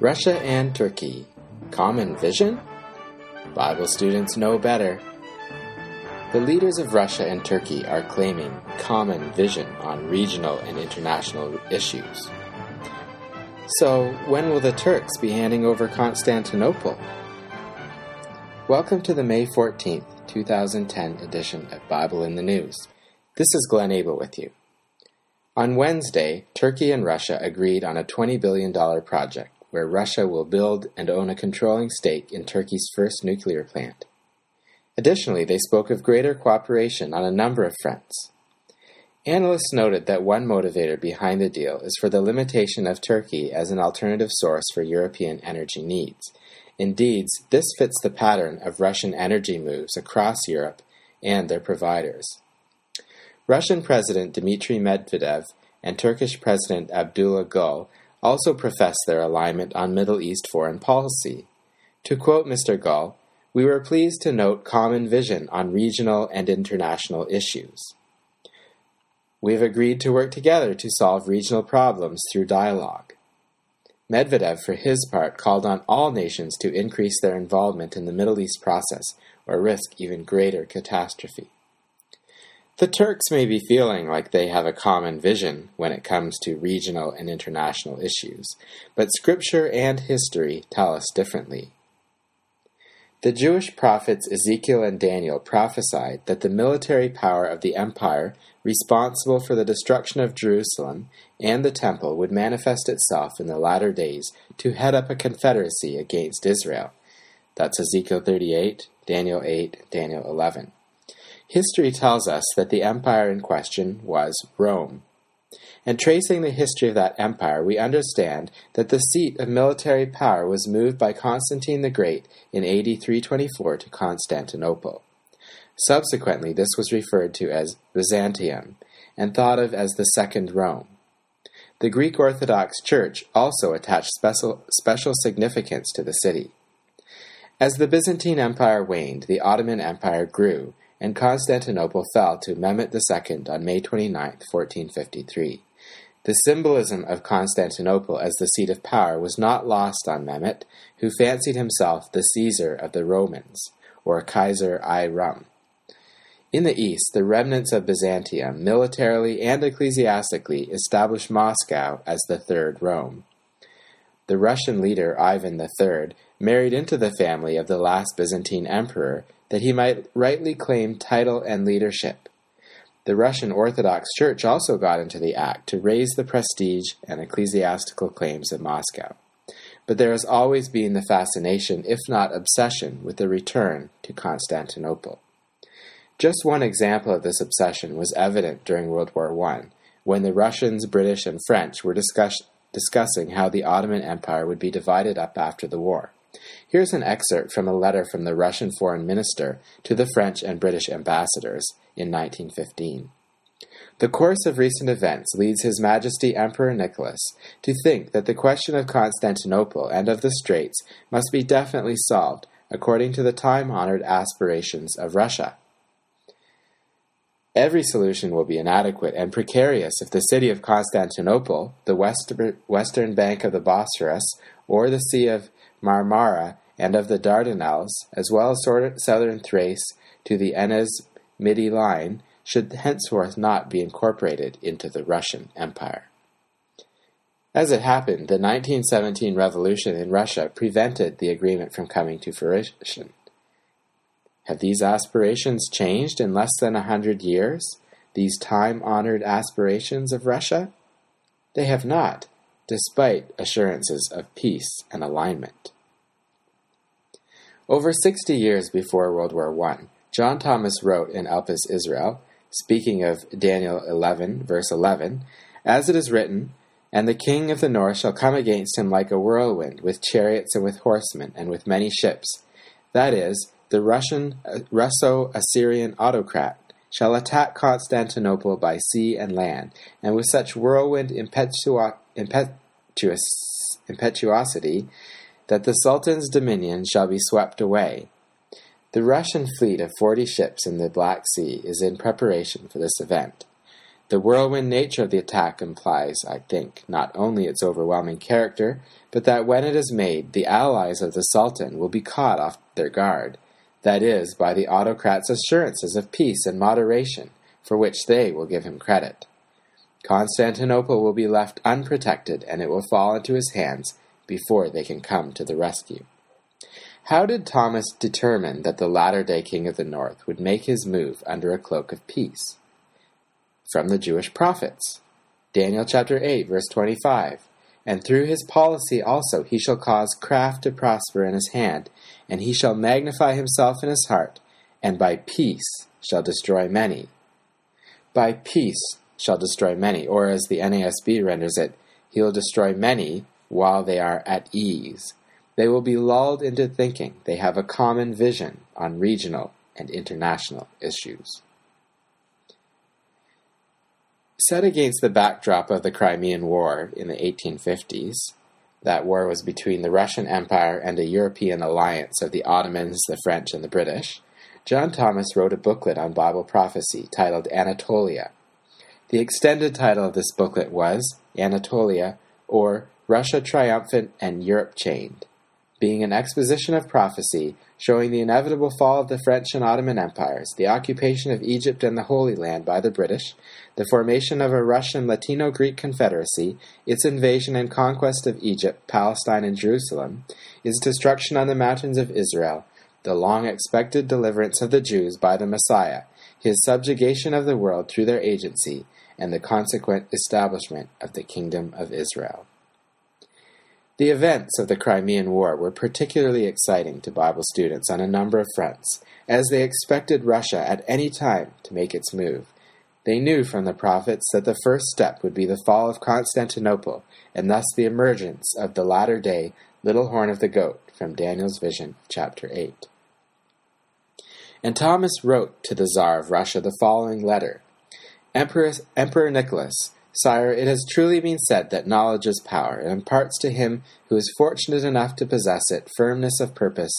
Russia and Turkey. Common vision? Bible students know better. The leaders of Russia and Turkey are claiming common vision on regional and international issues. So, when will the Turks be handing over Constantinople? Welcome to the May 14th, 2010 edition of Bible in the News. This is Glenn Abel with you. On Wednesday, Turkey and Russia agreed on a $20 billion project where Russia will build and own a controlling stake in Turkey's first nuclear plant. Additionally, they spoke of greater cooperation on a number of fronts. Analysts noted that one motivator behind the deal is for the limitation of Turkey as an alternative source for European energy needs. Indeed, this fits the pattern of Russian energy moves across Europe and their providers. Russian President Dmitry Medvedev and Turkish President Abdullah Gül also professed their alignment on Middle East foreign policy. To quote Mr. Gül, we were pleased to note common vision on regional and international issues. We have agreed to work together to solve regional problems through dialogue. Medvedev, for his part, called on all nations to increase their involvement in the Middle East process or risk even greater catastrophe. The Turks may be feeling like they have a common vision when it comes to regional and international issues, but Scripture and history tell us differently. The Jewish prophets Ezekiel and Daniel prophesied that the military power of the empire responsible for the destruction of Jerusalem and the temple would manifest itself in the latter days to head up a confederacy against Israel. That's Ezekiel 38, Daniel 8, Daniel 11. History tells us that the empire in question was Rome. And tracing the history of that empire, we understand that the seat of military power was moved by Constantine the Great in AD 324 to Constantinople. Subsequently, this was referred to as Byzantium and thought of as the Second Rome. The Greek Orthodox Church also attached special, special significance to the city. As the Byzantine Empire waned, the Ottoman Empire grew, and Constantinople fell to Mehmet II on May 29, 1453. The symbolism of Constantinople as the seat of power was not lost on Mehmet, who fancied himself the Caesar of the Romans, or Kaiser I Rum. In the east, the remnants of Byzantium, militarily and ecclesiastically, established Moscow as the Third Rome. The Russian leader Ivan III married into the family of the last Byzantine emperor that he might rightly claim title and leadership. The Russian Orthodox Church also got into the act to raise the prestige and ecclesiastical claims of Moscow. But there has always been the fascination, if not obsession, with the return to Constantinople. Just one example of this obsession was evident during World War I, when the Russians, British, and French were discuss- discussing how the Ottoman Empire would be divided up after the war. Here's an excerpt from a letter from the Russian foreign minister to the French and British ambassadors in 1915. The course of recent events leads His Majesty Emperor Nicholas to think that the question of Constantinople and of the Straits must be definitely solved according to the time honored aspirations of Russia. Every solution will be inadequate and precarious if the city of Constantinople, the western bank of the Bosphorus, or the Sea of Marmara and of the Dardanelles, as well as southern Thrace to the Enez Midi line, should henceforth not be incorporated into the Russian Empire. As it happened, the 1917 revolution in Russia prevented the agreement from coming to fruition. Have these aspirations changed in less than a hundred years? These time honored aspirations of Russia? They have not, despite assurances of peace and alignment. Over 60 years before World War I, John Thomas wrote in Elpis Israel, speaking of Daniel 11, verse 11, As it is written, And the king of the north shall come against him like a whirlwind, with chariots and with horsemen, and with many ships. That is, the Russian uh, Russo-Assyrian autocrat shall attack Constantinople by sea and land, and with such whirlwind impetu- impetuous, impetuosity that the Sultan's dominion shall be swept away. The Russian fleet of forty ships in the Black Sea is in preparation for this event. The whirlwind nature of the attack implies, I think, not only its overwhelming character, but that when it is made, the allies of the Sultan will be caught off their guard, that is, by the autocrat's assurances of peace and moderation, for which they will give him credit. Constantinople will be left unprotected, and it will fall into his hands before they can come to the rescue. How did Thomas determine that the latter day king of the north would make his move under a cloak of peace? From the Jewish prophets. Daniel chapter 8, verse 25. And through his policy also he shall cause craft to prosper in his hand, and he shall magnify himself in his heart, and by peace shall destroy many. By peace shall destroy many, or as the NASB renders it, he will destroy many while they are at ease. They will be lulled into thinking they have a common vision on regional and international issues. Set against the backdrop of the Crimean War in the 1850s, that war was between the Russian Empire and a European alliance of the Ottomans, the French, and the British, John Thomas wrote a booklet on Bible prophecy titled Anatolia. The extended title of this booklet was Anatolia, or Russia Triumphant and Europe Chained being an exposition of prophecy showing the inevitable fall of the French and Ottoman empires, the occupation of Egypt and the Holy Land by the British, the formation of a Russian Latino Greek confederacy, its invasion and conquest of Egypt, Palestine, and Jerusalem, its destruction on the mountains of Israel, the long expected deliverance of the Jews by the Messiah, his subjugation of the world through their agency, and the consequent establishment of the kingdom of Israel. The events of the Crimean War were particularly exciting to Bible students on a number of fronts, as they expected Russia at any time to make its move. They knew from the prophets that the first step would be the fall of Constantinople, and thus the emergence of the latter day little horn of the goat from Daniel's vision chapter 8. And Thomas wrote to the Tsar of Russia the following letter Emperor, Emperor Nicholas, Sire, it has truly been said that knowledge is power, and imparts to him who is fortunate enough to possess it firmness of purpose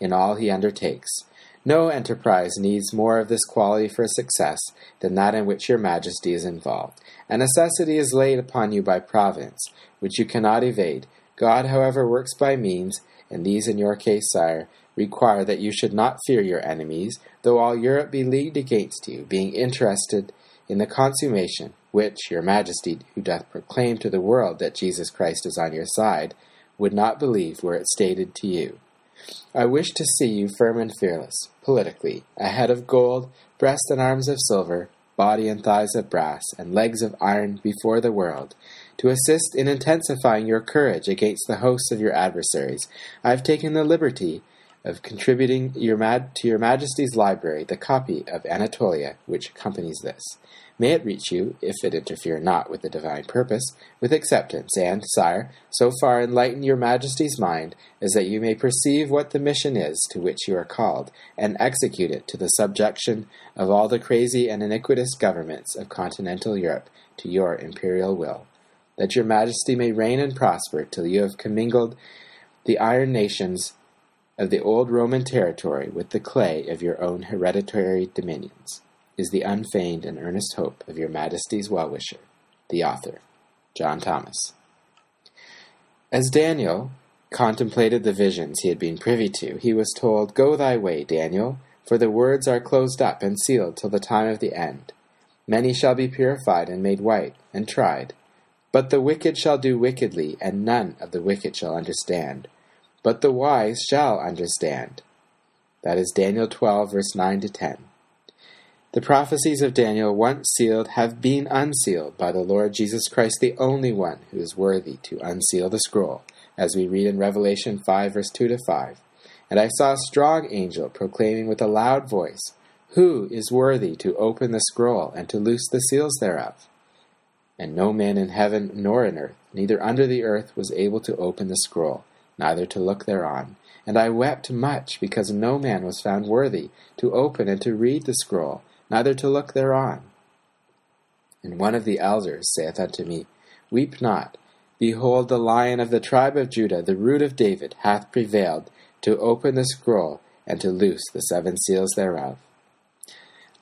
in all he undertakes. No enterprise needs more of this quality for success than that in which your majesty is involved. A necessity is laid upon you by providence, which you cannot evade. God, however, works by means, and these in your case, sire, require that you should not fear your enemies, though all Europe be leagued against you, being interested in the consummation which your majesty, who doth proclaim to the world that Jesus Christ is on your side, would not believe were it stated to you. I wish to see you firm and fearless, politically, a head of gold, breast and arms of silver, body and thighs of brass, and legs of iron before the world, to assist in intensifying your courage against the hosts of your adversaries. I have taken the liberty of contributing your to your Majesty's library the copy of Anatolia which accompanies this. May it reach you, if it interfere not with the divine purpose, with acceptance, and, sire, so far enlighten your Majesty's mind as that you may perceive what the mission is to which you are called, and execute it to the subjection of all the crazy and iniquitous governments of continental Europe to your imperial will, that your Majesty may reign and prosper till you have commingled the iron nations of the old Roman territory with the clay of your own hereditary dominions is the unfeigned and earnest hope of your Majesty's well wisher, the author, John Thomas. As Daniel contemplated the visions he had been privy to, he was told, Go thy way, Daniel, for the words are closed up and sealed till the time of the end. Many shall be purified and made white and tried. But the wicked shall do wickedly, and none of the wicked shall understand. But the wise shall understand. That is Daniel 12, verse 9 to 10. The prophecies of Daniel, once sealed, have been unsealed by the Lord Jesus Christ, the only one who is worthy to unseal the scroll, as we read in Revelation 5, verse 2 to 5. And I saw a strong angel proclaiming with a loud voice, Who is worthy to open the scroll and to loose the seals thereof? And no man in heaven nor in earth, neither under the earth, was able to open the scroll, neither to look thereon. And I wept much, because no man was found worthy to open and to read the scroll neither to look thereon. And one of the elders saith unto me, Weep not. Behold, the lion of the tribe of Judah, the root of David, hath prevailed to open the scroll and to loose the seven seals thereof.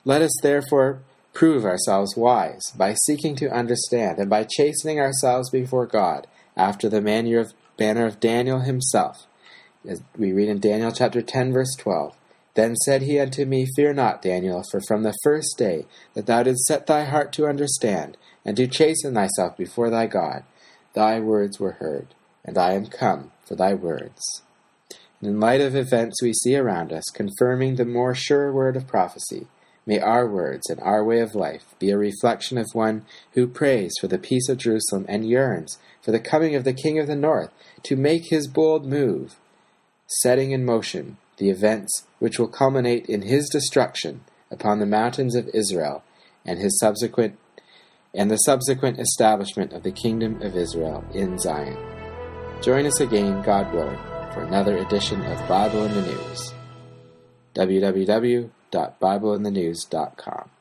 Let us therefore prove ourselves wise by seeking to understand and by chastening ourselves before God after the manner of, manner of Daniel himself. As we read in Daniel chapter 10 verse 12. Then said he unto me, Fear not, Daniel, for from the first day that thou didst set thy heart to understand, and to chasten thyself before thy God, thy words were heard, and I am come for thy words. And in light of events we see around us, confirming the more sure word of prophecy, may our words and our way of life be a reflection of one who prays for the peace of Jerusalem and yearns for the coming of the King of the North to make his bold move, setting in motion the events which will culminate in his destruction upon the mountains of Israel and his subsequent and the subsequent establishment of the kingdom of Israel in Zion. Join us again, God willing, for another edition of Bible in the News. www.bibleinthenews.com